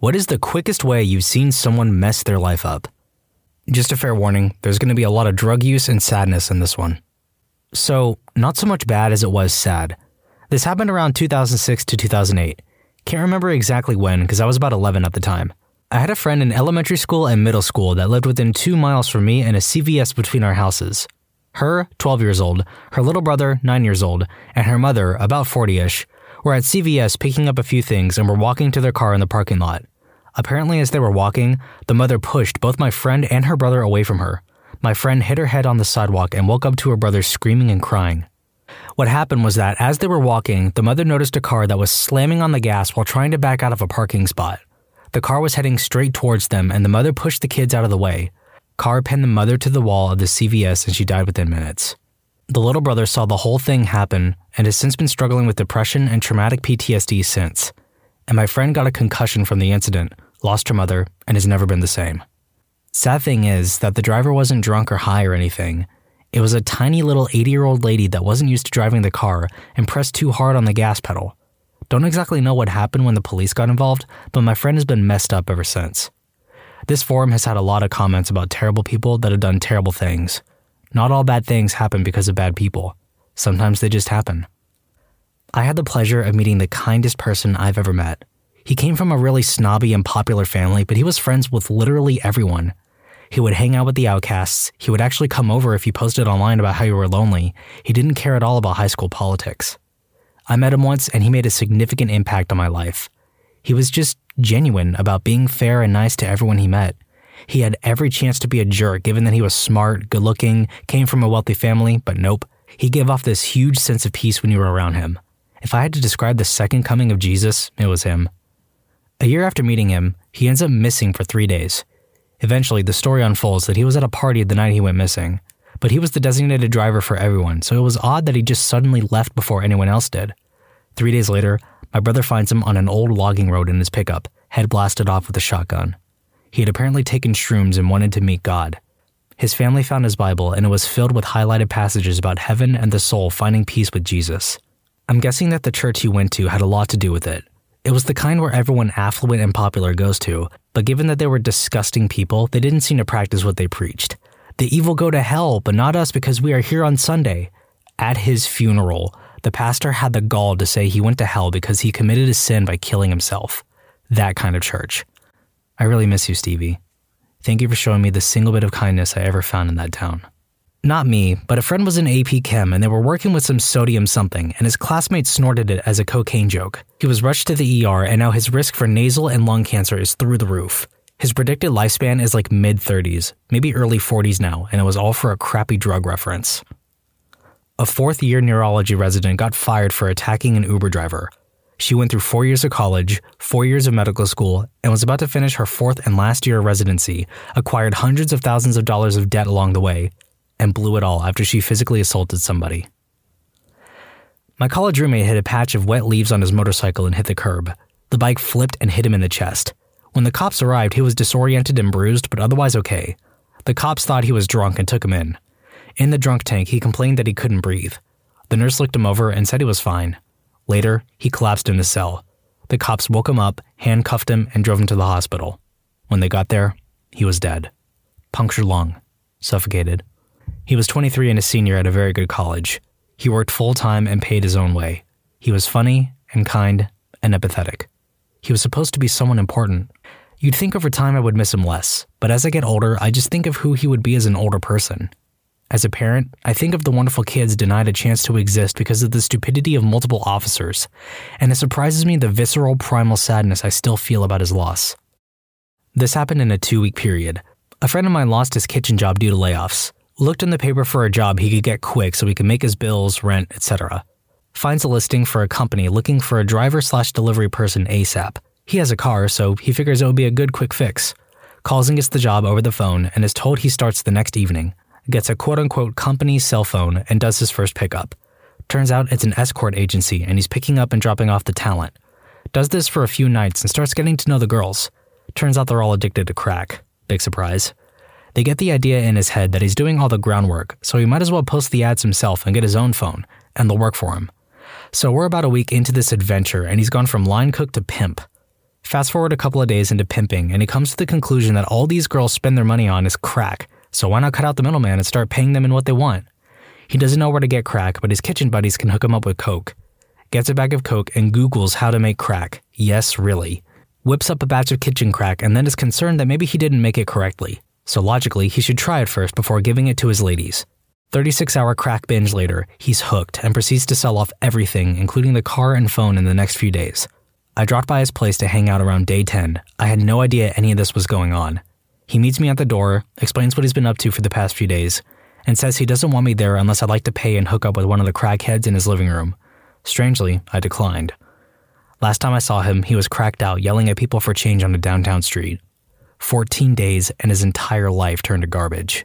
What is the quickest way you've seen someone mess their life up? Just a fair warning, there's going to be a lot of drug use and sadness in this one. So, not so much bad as it was sad. This happened around 2006 to 2008. Can't remember exactly when because I was about 11 at the time. I had a friend in elementary school and middle school that lived within two miles from me and a CVS between our houses. Her, 12 years old, her little brother, 9 years old, and her mother, about 40 ish, were at CVS picking up a few things and were walking to their car in the parking lot. Apparently, as they were walking, the mother pushed both my friend and her brother away from her. My friend hit her head on the sidewalk and woke up to her brother screaming and crying. What happened was that as they were walking, the mother noticed a car that was slamming on the gas while trying to back out of a parking spot. The car was heading straight towards them, and the mother pushed the kids out of the way. Car pinned the mother to the wall of the CVS and she died within minutes. The little brother saw the whole thing happen and has since been struggling with depression and traumatic PTSD since. And my friend got a concussion from the incident, lost her mother, and has never been the same. Sad thing is that the driver wasn't drunk or high or anything. It was a tiny little 80 year old lady that wasn't used to driving the car and pressed too hard on the gas pedal. Don't exactly know what happened when the police got involved, but my friend has been messed up ever since. This forum has had a lot of comments about terrible people that have done terrible things. Not all bad things happen because of bad people. Sometimes they just happen. I had the pleasure of meeting the kindest person I've ever met. He came from a really snobby and popular family, but he was friends with literally everyone. He would hang out with the outcasts. He would actually come over if you posted online about how you were lonely. He didn't care at all about high school politics. I met him once and he made a significant impact on my life. He was just genuine about being fair and nice to everyone he met. He had every chance to be a jerk given that he was smart, good looking, came from a wealthy family, but nope. He gave off this huge sense of peace when you were around him. If I had to describe the second coming of Jesus, it was him. A year after meeting him, he ends up missing for three days. Eventually, the story unfolds that he was at a party the night he went missing, but he was the designated driver for everyone, so it was odd that he just suddenly left before anyone else did. Three days later, my brother finds him on an old logging road in his pickup, head blasted off with a shotgun. He had apparently taken shrooms and wanted to meet God. His family found his Bible, and it was filled with highlighted passages about heaven and the soul finding peace with Jesus. I'm guessing that the church he went to had a lot to do with it, it was the kind where everyone affluent and popular goes to, but given that they were disgusting people, they didn't seem to practice what they preached. The evil go to hell, but not us because we are here on Sunday. At his funeral, the pastor had the gall to say he went to hell because he committed a sin by killing himself. That kind of church. I really miss you, Stevie. Thank you for showing me the single bit of kindness I ever found in that town. Not me, but a friend was in AP Chem and they were working with some sodium something, and his classmates snorted it as a cocaine joke. He was rushed to the ER, and now his risk for nasal and lung cancer is through the roof. His predicted lifespan is like mid 30s, maybe early 40s now, and it was all for a crappy drug reference. A fourth year neurology resident got fired for attacking an Uber driver. She went through four years of college, four years of medical school, and was about to finish her fourth and last year of residency, acquired hundreds of thousands of dollars of debt along the way, and blew it all after she physically assaulted somebody. My college roommate hit a patch of wet leaves on his motorcycle and hit the curb. The bike flipped and hit him in the chest. When the cops arrived, he was disoriented and bruised, but otherwise okay. The cops thought he was drunk and took him in. In the drunk tank, he complained that he couldn't breathe. The nurse looked him over and said he was fine. Later, he collapsed in his cell. The cops woke him up, handcuffed him, and drove him to the hospital. When they got there, he was dead. Punctured lung, suffocated. He was 23 and a senior at a very good college. He worked full time and paid his own way. He was funny and kind and empathetic. He was supposed to be someone important. You'd think over time I would miss him less, but as I get older, I just think of who he would be as an older person. As a parent, I think of the wonderful kids denied a chance to exist because of the stupidity of multiple officers, and it surprises me the visceral, primal sadness I still feel about his loss. This happened in a two week period. A friend of mine lost his kitchen job due to layoffs looked in the paper for a job he could get quick so he could make his bills, rent, etc. Finds a listing for a company looking for a driver slash delivery person ASAP. He has a car, so he figures it would be a good quick fix. Calls and gets the job over the phone and is told he starts the next evening. Gets a quote unquote company cell phone and does his first pickup. Turns out it's an escort agency and he's picking up and dropping off the talent. Does this for a few nights and starts getting to know the girls. Turns out they're all addicted to crack. Big surprise. They get the idea in his head that he's doing all the groundwork, so he might as well post the ads himself and get his own phone, and they'll work for him. So we're about a week into this adventure, and he's gone from line cook to pimp. Fast forward a couple of days into pimping, and he comes to the conclusion that all these girls spend their money on is crack, so why not cut out the middleman and start paying them in what they want? He doesn't know where to get crack, but his kitchen buddies can hook him up with coke. Gets a bag of coke and Googles how to make crack. Yes, really. Whips up a batch of kitchen crack and then is concerned that maybe he didn't make it correctly. So logically, he should try it first before giving it to his ladies. 36 hour crack binge later, he's hooked and proceeds to sell off everything, including the car and phone, in the next few days. I dropped by his place to hang out around day 10. I had no idea any of this was going on. He meets me at the door, explains what he's been up to for the past few days, and says he doesn't want me there unless I'd like to pay and hook up with one of the crackheads in his living room. Strangely, I declined. Last time I saw him, he was cracked out, yelling at people for change on a downtown street. 14 days and his entire life turned to garbage.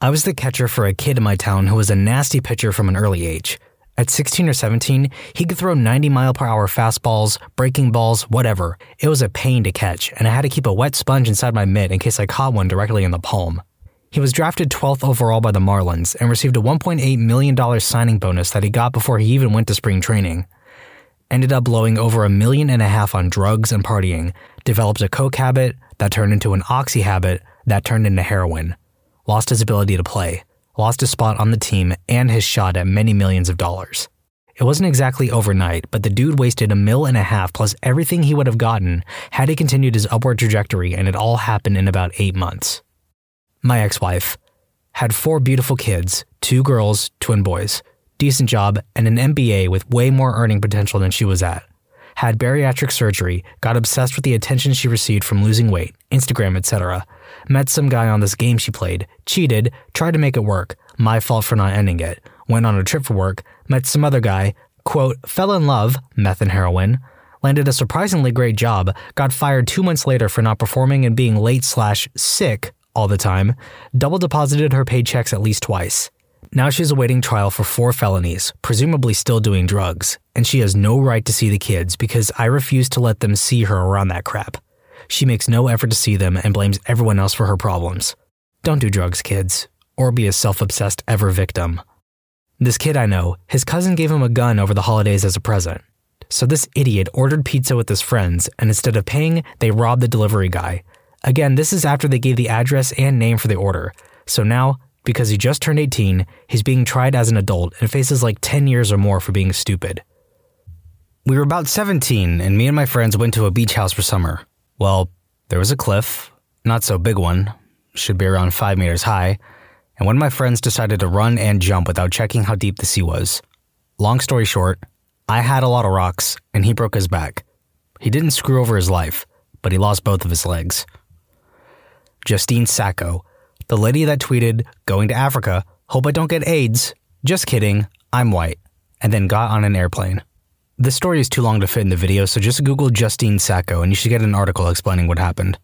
I was the catcher for a kid in my town who was a nasty pitcher from an early age. At 16 or 17, he could throw 90 mile per hour fastballs, breaking balls, whatever. It was a pain to catch, and I had to keep a wet sponge inside my mitt in case I caught one directly in the palm. He was drafted 12th overall by the Marlins and received a $1.8 million signing bonus that he got before he even went to spring training. Ended up blowing over a million and a half on drugs and partying, developed a coke habit that turned into an oxy habit that turned into heroin, lost his ability to play lost his spot on the team and his shot at many millions of dollars. It wasn't exactly overnight, but the dude wasted a mill and a half plus everything he would have gotten had he continued his upward trajectory, and it all happened in about eight months. My ex wife had four beautiful kids two girls, twin boys, decent job, and an MBA with way more earning potential than she was at. Had bariatric surgery, got obsessed with the attention she received from losing weight, Instagram, etc met some guy on this game she played, cheated, tried to make it work, my fault for not ending it, went on a trip for work, met some other guy, quote, fell in love, meth and heroin, landed a surprisingly great job, got fired two months later for not performing and being late slash sick all the time, double deposited her paychecks at least twice. Now she's awaiting trial for four felonies, presumably still doing drugs, and she has no right to see the kids because I refuse to let them see her around that crap. She makes no effort to see them and blames everyone else for her problems. Don't do drugs, kids, or be a self obsessed ever victim. This kid I know, his cousin gave him a gun over the holidays as a present. So this idiot ordered pizza with his friends, and instead of paying, they robbed the delivery guy. Again, this is after they gave the address and name for the order. So now, because he just turned 18, he's being tried as an adult and faces like 10 years or more for being stupid. We were about 17, and me and my friends went to a beach house for summer. Well, there was a cliff, not so big one, should be around five meters high, and one of my friends decided to run and jump without checking how deep the sea was. Long story short, I had a lot of rocks, and he broke his back. He didn't screw over his life, but he lost both of his legs. Justine Sacco, the lady that tweeted, Going to Africa, hope I don't get AIDS. Just kidding, I'm white, and then got on an airplane. This story is too long to fit in the video, so just Google Justine Sacco and you should get an article explaining what happened.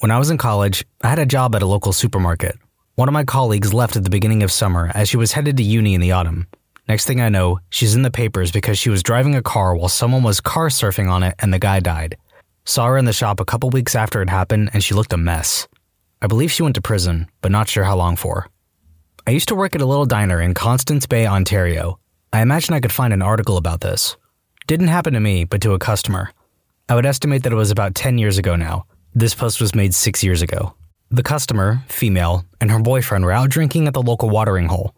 When I was in college, I had a job at a local supermarket. One of my colleagues left at the beginning of summer as she was headed to uni in the autumn. Next thing I know, she's in the papers because she was driving a car while someone was car surfing on it and the guy died. Saw her in the shop a couple weeks after it happened and she looked a mess. I believe she went to prison, but not sure how long for. I used to work at a little diner in Constance Bay, Ontario. I imagine I could find an article about this. Didn't happen to me, but to a customer. I would estimate that it was about 10 years ago now. This post was made six years ago. The customer, female, and her boyfriend were out drinking at the local watering hole.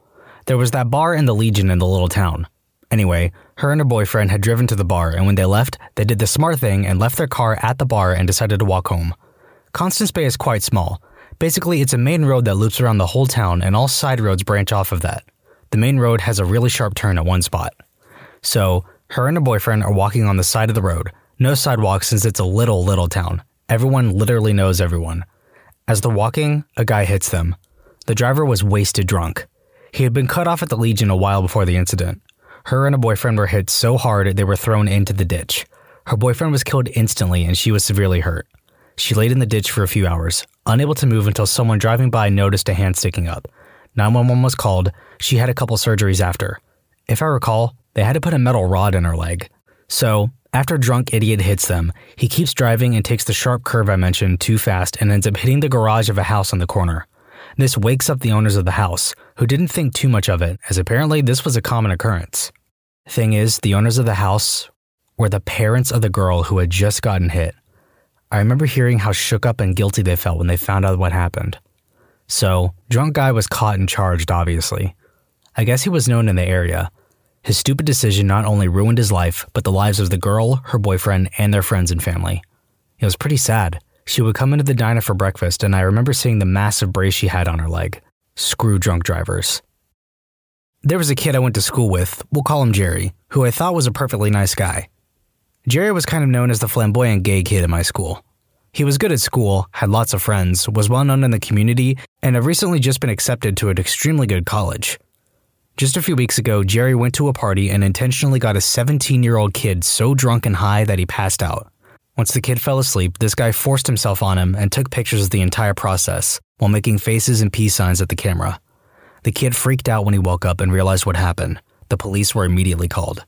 There was that bar in the Legion in the little town. Anyway, her and her boyfriend had driven to the bar, and when they left, they did the smart thing and left their car at the bar and decided to walk home. Constance Bay is quite small. Basically, it's a main road that loops around the whole town, and all side roads branch off of that. The main road has a really sharp turn at one spot. So, her and her boyfriend are walking on the side of the road. No sidewalk since it's a little, little town. Everyone literally knows everyone. As they're walking, a guy hits them. The driver was wasted drunk. He had been cut off at the Legion a while before the incident. Her and her boyfriend were hit so hard they were thrown into the ditch. Her boyfriend was killed instantly and she was severely hurt. She laid in the ditch for a few hours, unable to move until someone driving by noticed a hand sticking up. 911 was called. She had a couple surgeries after. If I recall, they had to put a metal rod in her leg. So, after drunk idiot hits them, he keeps driving and takes the sharp curve I mentioned too fast and ends up hitting the garage of a house on the corner. This wakes up the owners of the house, who didn't think too much of it, as apparently this was a common occurrence. Thing is, the owners of the house were the parents of the girl who had just gotten hit. I remember hearing how shook up and guilty they felt when they found out what happened. So, drunk guy was caught and charged, obviously. I guess he was known in the area. His stupid decision not only ruined his life, but the lives of the girl, her boyfriend, and their friends and family. It was pretty sad. She would come into the diner for breakfast, and I remember seeing the massive brace she had on her leg. Screw drunk drivers. There was a kid I went to school with, we'll call him Jerry, who I thought was a perfectly nice guy. Jerry was kind of known as the flamboyant gay kid in my school. He was good at school, had lots of friends, was well known in the community, and had recently just been accepted to an extremely good college. Just a few weeks ago, Jerry went to a party and intentionally got a 17 year old kid so drunk and high that he passed out. Once the kid fell asleep, this guy forced himself on him and took pictures of the entire process while making faces and peace signs at the camera. The kid freaked out when he woke up and realized what happened. The police were immediately called.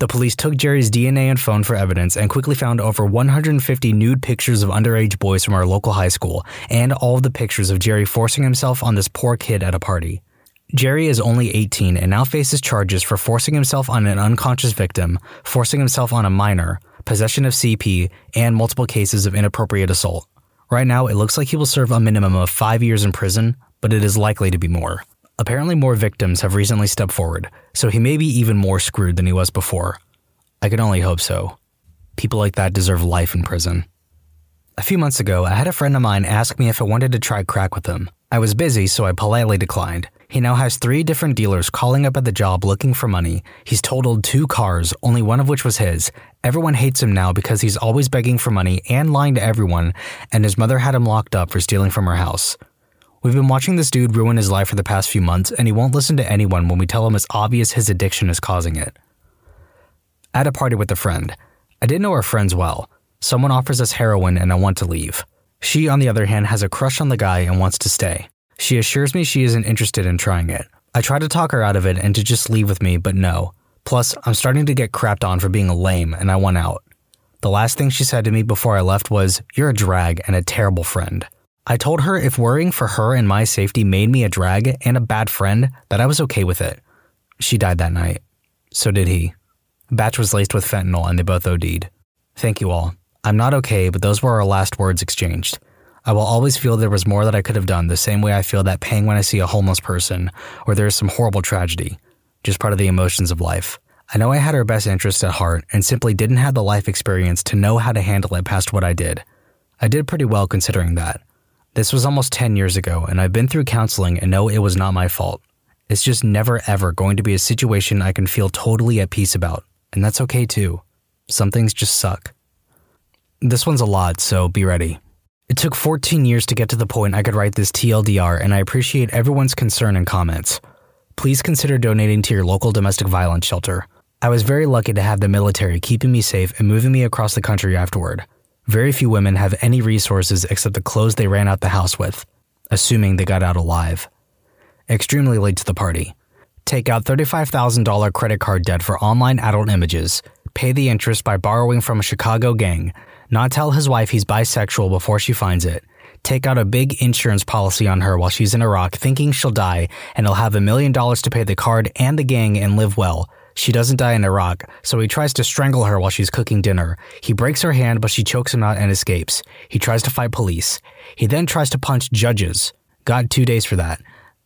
The police took Jerry's DNA and phone for evidence and quickly found over 150 nude pictures of underage boys from our local high school and all of the pictures of Jerry forcing himself on this poor kid at a party. Jerry is only 18 and now faces charges for forcing himself on an unconscious victim, forcing himself on a minor, possession of CP, and multiple cases of inappropriate assault. Right now, it looks like he will serve a minimum of five years in prison, but it is likely to be more. Apparently, more victims have recently stepped forward, so he may be even more screwed than he was before. I can only hope so. People like that deserve life in prison. A few months ago, I had a friend of mine ask me if I wanted to try crack with him. I was busy, so I politely declined. He now has three different dealers calling up at the job looking for money. He's totaled two cars, only one of which was his. Everyone hates him now because he's always begging for money and lying to everyone, and his mother had him locked up for stealing from her house. We've been watching this dude ruin his life for the past few months, and he won't listen to anyone when we tell him it's obvious his addiction is causing it. At a party with a friend, I didn't know our friends well. Someone offers us heroin, and I want to leave. She, on the other hand, has a crush on the guy and wants to stay. She assures me she isn't interested in trying it. I try to talk her out of it and to just leave with me, but no. Plus, I'm starting to get crapped on for being a lame, and I want out. The last thing she said to me before I left was, You're a drag and a terrible friend. I told her if worrying for her and my safety made me a drag and a bad friend, that I was okay with it. She died that night. So did he. Batch was laced with fentanyl and they both OD'd. Thank you all. I'm not okay, but those were our last words exchanged. I will always feel there was more that I could have done, the same way I feel that pang when I see a homeless person or there is some horrible tragedy. Just part of the emotions of life. I know I had her best interest at heart and simply didn't have the life experience to know how to handle it past what I did. I did pretty well considering that. This was almost 10 years ago, and I've been through counseling and know it was not my fault. It's just never ever going to be a situation I can feel totally at peace about, and that's okay too. Some things just suck. This one's a lot, so be ready. It took 14 years to get to the point I could write this TLDR, and I appreciate everyone's concern and comments. Please consider donating to your local domestic violence shelter. I was very lucky to have the military keeping me safe and moving me across the country afterward. Very few women have any resources except the clothes they ran out the house with, assuming they got out alive. Extremely late to the party. Take out $35,000 credit card debt for online adult images, pay the interest by borrowing from a Chicago gang, not tell his wife he's bisexual before she finds it, take out a big insurance policy on her while she's in Iraq thinking she'll die and he'll have a million dollars to pay the card and the gang and live well, she doesn't die in Iraq, so he tries to strangle her while she's cooking dinner. He breaks her hand, but she chokes him out and escapes. He tries to fight police. He then tries to punch judges. Got two days for that.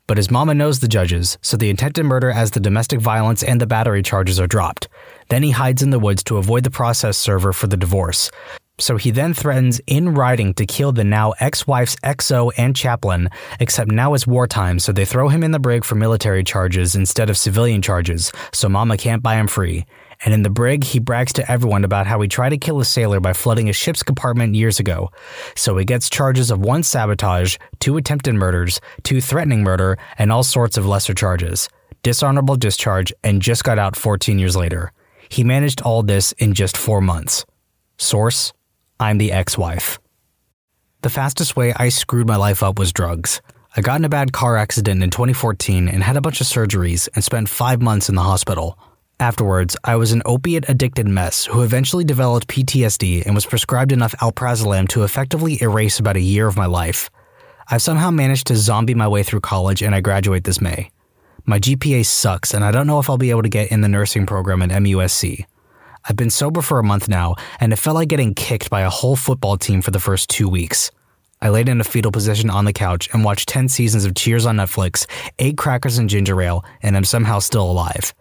But his mama knows the judges, so the attempted murder as the domestic violence and the battery charges are dropped. Then he hides in the woods to avoid the process server for the divorce. So he then threatens in writing to kill the now ex wife's XO and chaplain, except now it's wartime, so they throw him in the brig for military charges instead of civilian charges, so Mama can't buy him free. And in the brig, he brags to everyone about how he tried to kill a sailor by flooding a ship's compartment years ago. So he gets charges of one sabotage, two attempted murders, two threatening murder, and all sorts of lesser charges. Dishonorable discharge, and just got out 14 years later. He managed all this in just four months. Source I'm the ex wife. The fastest way I screwed my life up was drugs. I got in a bad car accident in 2014 and had a bunch of surgeries and spent five months in the hospital. Afterwards, I was an opiate addicted mess who eventually developed PTSD and was prescribed enough alprazolam to effectively erase about a year of my life. I've somehow managed to zombie my way through college and I graduate this May. My GPA sucks and I don't know if I'll be able to get in the nursing program at MUSC. I've been sober for a month now, and it felt like getting kicked by a whole football team for the first two weeks. I laid in a fetal position on the couch and watched 10 seasons of Cheers on Netflix, ate crackers and ginger ale, and I'm somehow still alive.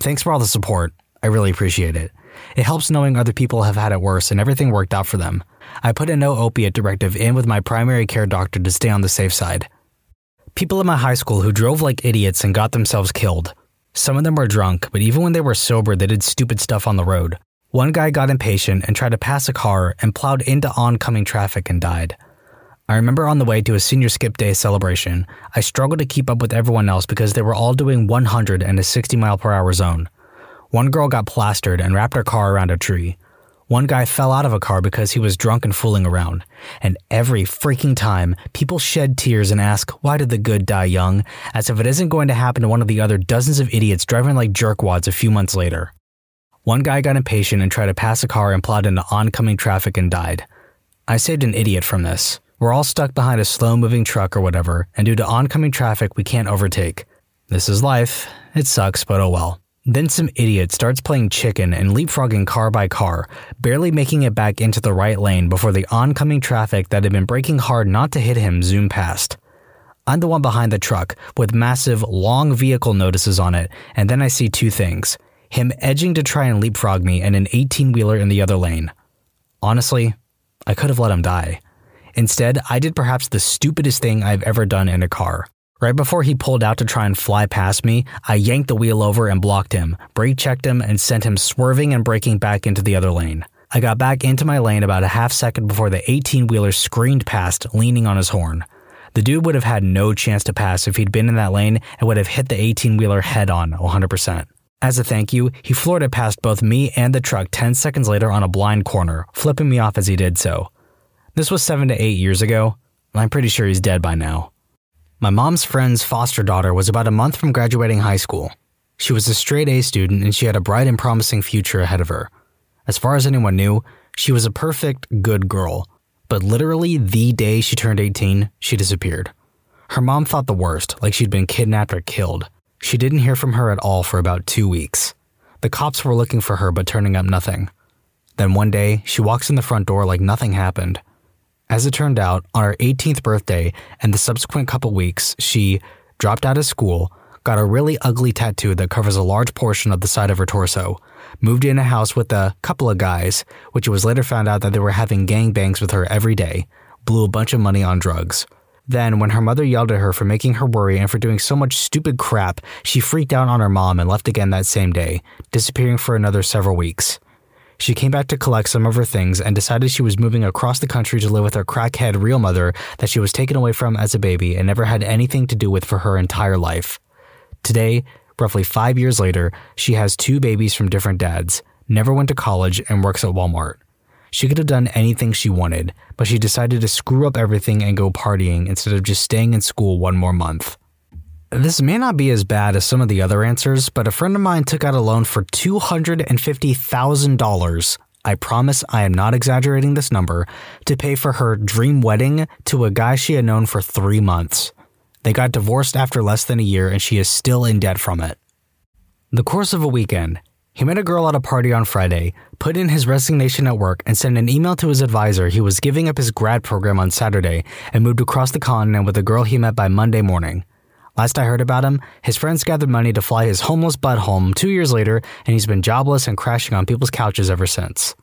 Thanks for all the support. I really appreciate it. It helps knowing other people have had it worse and everything worked out for them. I put a no opiate directive in with my primary care doctor to stay on the safe side. People in my high school who drove like idiots and got themselves killed. Some of them were drunk, but even when they were sober, they did stupid stuff on the road. One guy got impatient and tried to pass a car and plowed into oncoming traffic and died. I remember on the way to a senior skip day celebration, I struggled to keep up with everyone else because they were all doing 100 in a 60 mile per hour zone. One girl got plastered and wrapped her car around a tree. One guy fell out of a car because he was drunk and fooling around. And every freaking time, people shed tears and ask, why did the good die young? As if it isn't going to happen to one of the other dozens of idiots driving like jerkwads a few months later. One guy got impatient and tried to pass a car and plowed into oncoming traffic and died. I saved an idiot from this. We're all stuck behind a slow moving truck or whatever, and due to oncoming traffic, we can't overtake. This is life. It sucks, but oh well. Then some idiot starts playing chicken and leapfrogging car by car, barely making it back into the right lane before the oncoming traffic that had been braking hard not to hit him zoom past. I'm the one behind the truck with massive, long vehicle notices on it, and then I see two things him edging to try and leapfrog me and an 18 wheeler in the other lane. Honestly, I could have let him die. Instead, I did perhaps the stupidest thing I've ever done in a car. Right before he pulled out to try and fly past me, I yanked the wheel over and blocked him, brake checked him, and sent him swerving and braking back into the other lane. I got back into my lane about a half second before the 18 wheeler screamed past, leaning on his horn. The dude would have had no chance to pass if he'd been in that lane and would have hit the 18 wheeler head on 100%. As a thank you, he floored it past both me and the truck 10 seconds later on a blind corner, flipping me off as he did so. This was seven to eight years ago. I'm pretty sure he's dead by now. My mom's friend's foster daughter was about a month from graduating high school. She was a straight A student and she had a bright and promising future ahead of her. As far as anyone knew, she was a perfect, good girl. But literally the day she turned 18, she disappeared. Her mom thought the worst, like she'd been kidnapped or killed. She didn't hear from her at all for about two weeks. The cops were looking for her but turning up nothing. Then one day, she walks in the front door like nothing happened. As it turned out, on her 18th birthday and the subsequent couple weeks, she dropped out of school, got a really ugly tattoo that covers a large portion of the side of her torso, moved in a house with a couple of guys, which it was later found out that they were having gangbangs with her every day, blew a bunch of money on drugs. Then, when her mother yelled at her for making her worry and for doing so much stupid crap, she freaked out on her mom and left again that same day, disappearing for another several weeks. She came back to collect some of her things and decided she was moving across the country to live with her crackhead real mother that she was taken away from as a baby and never had anything to do with for her entire life. Today, roughly five years later, she has two babies from different dads, never went to college, and works at Walmart. She could have done anything she wanted, but she decided to screw up everything and go partying instead of just staying in school one more month. This may not be as bad as some of the other answers, but a friend of mine took out a loan for $250,000. I promise I am not exaggerating this number to pay for her dream wedding to a guy she had known for three months. They got divorced after less than a year and she is still in debt from it. The course of a weekend, he met a girl at a party on Friday, put in his resignation at work, and sent an email to his advisor he was giving up his grad program on Saturday and moved across the continent with a girl he met by Monday morning. Last I heard about him, his friends gathered money to fly his homeless butt home two years later, and he's been jobless and crashing on people's couches ever since.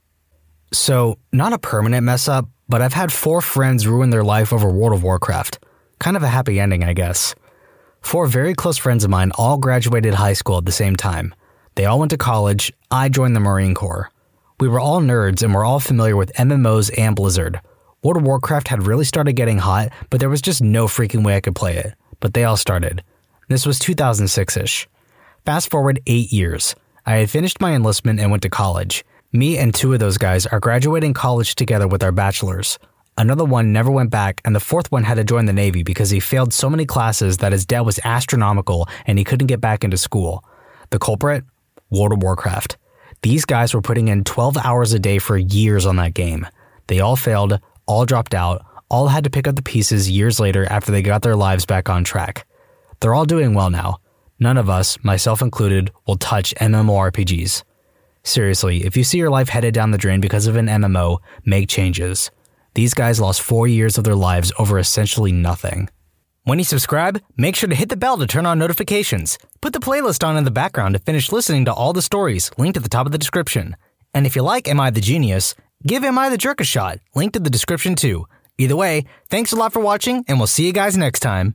So, not a permanent mess up, but I've had four friends ruin their life over World of Warcraft. Kind of a happy ending, I guess. Four very close friends of mine all graduated high school at the same time. They all went to college, I joined the Marine Corps. We were all nerds and were all familiar with MMOs and Blizzard. World of Warcraft had really started getting hot, but there was just no freaking way I could play it but they all started. This was 2006 ish. Fast forward eight years. I had finished my enlistment and went to college. Me and two of those guys are graduating college together with our bachelors. Another one never went back, and the fourth one had to join the Navy because he failed so many classes that his debt was astronomical and he couldn't get back into school. The culprit? World of Warcraft. These guys were putting in 12 hours a day for years on that game. They all failed, all dropped out, all had to pick up the pieces years later after they got their lives back on track. They're all doing well now. None of us, myself included, will touch MMORPGs. Seriously, if you see your life headed down the drain because of an MMO, make changes. These guys lost four years of their lives over essentially nothing. When you subscribe, make sure to hit the bell to turn on notifications. Put the playlist on in the background to finish listening to all the stories linked at the top of the description. And if you like Am I the Genius, give Am I the Jerk a shot, linked in the description too. Either way, thanks a lot for watching, and we'll see you guys next time.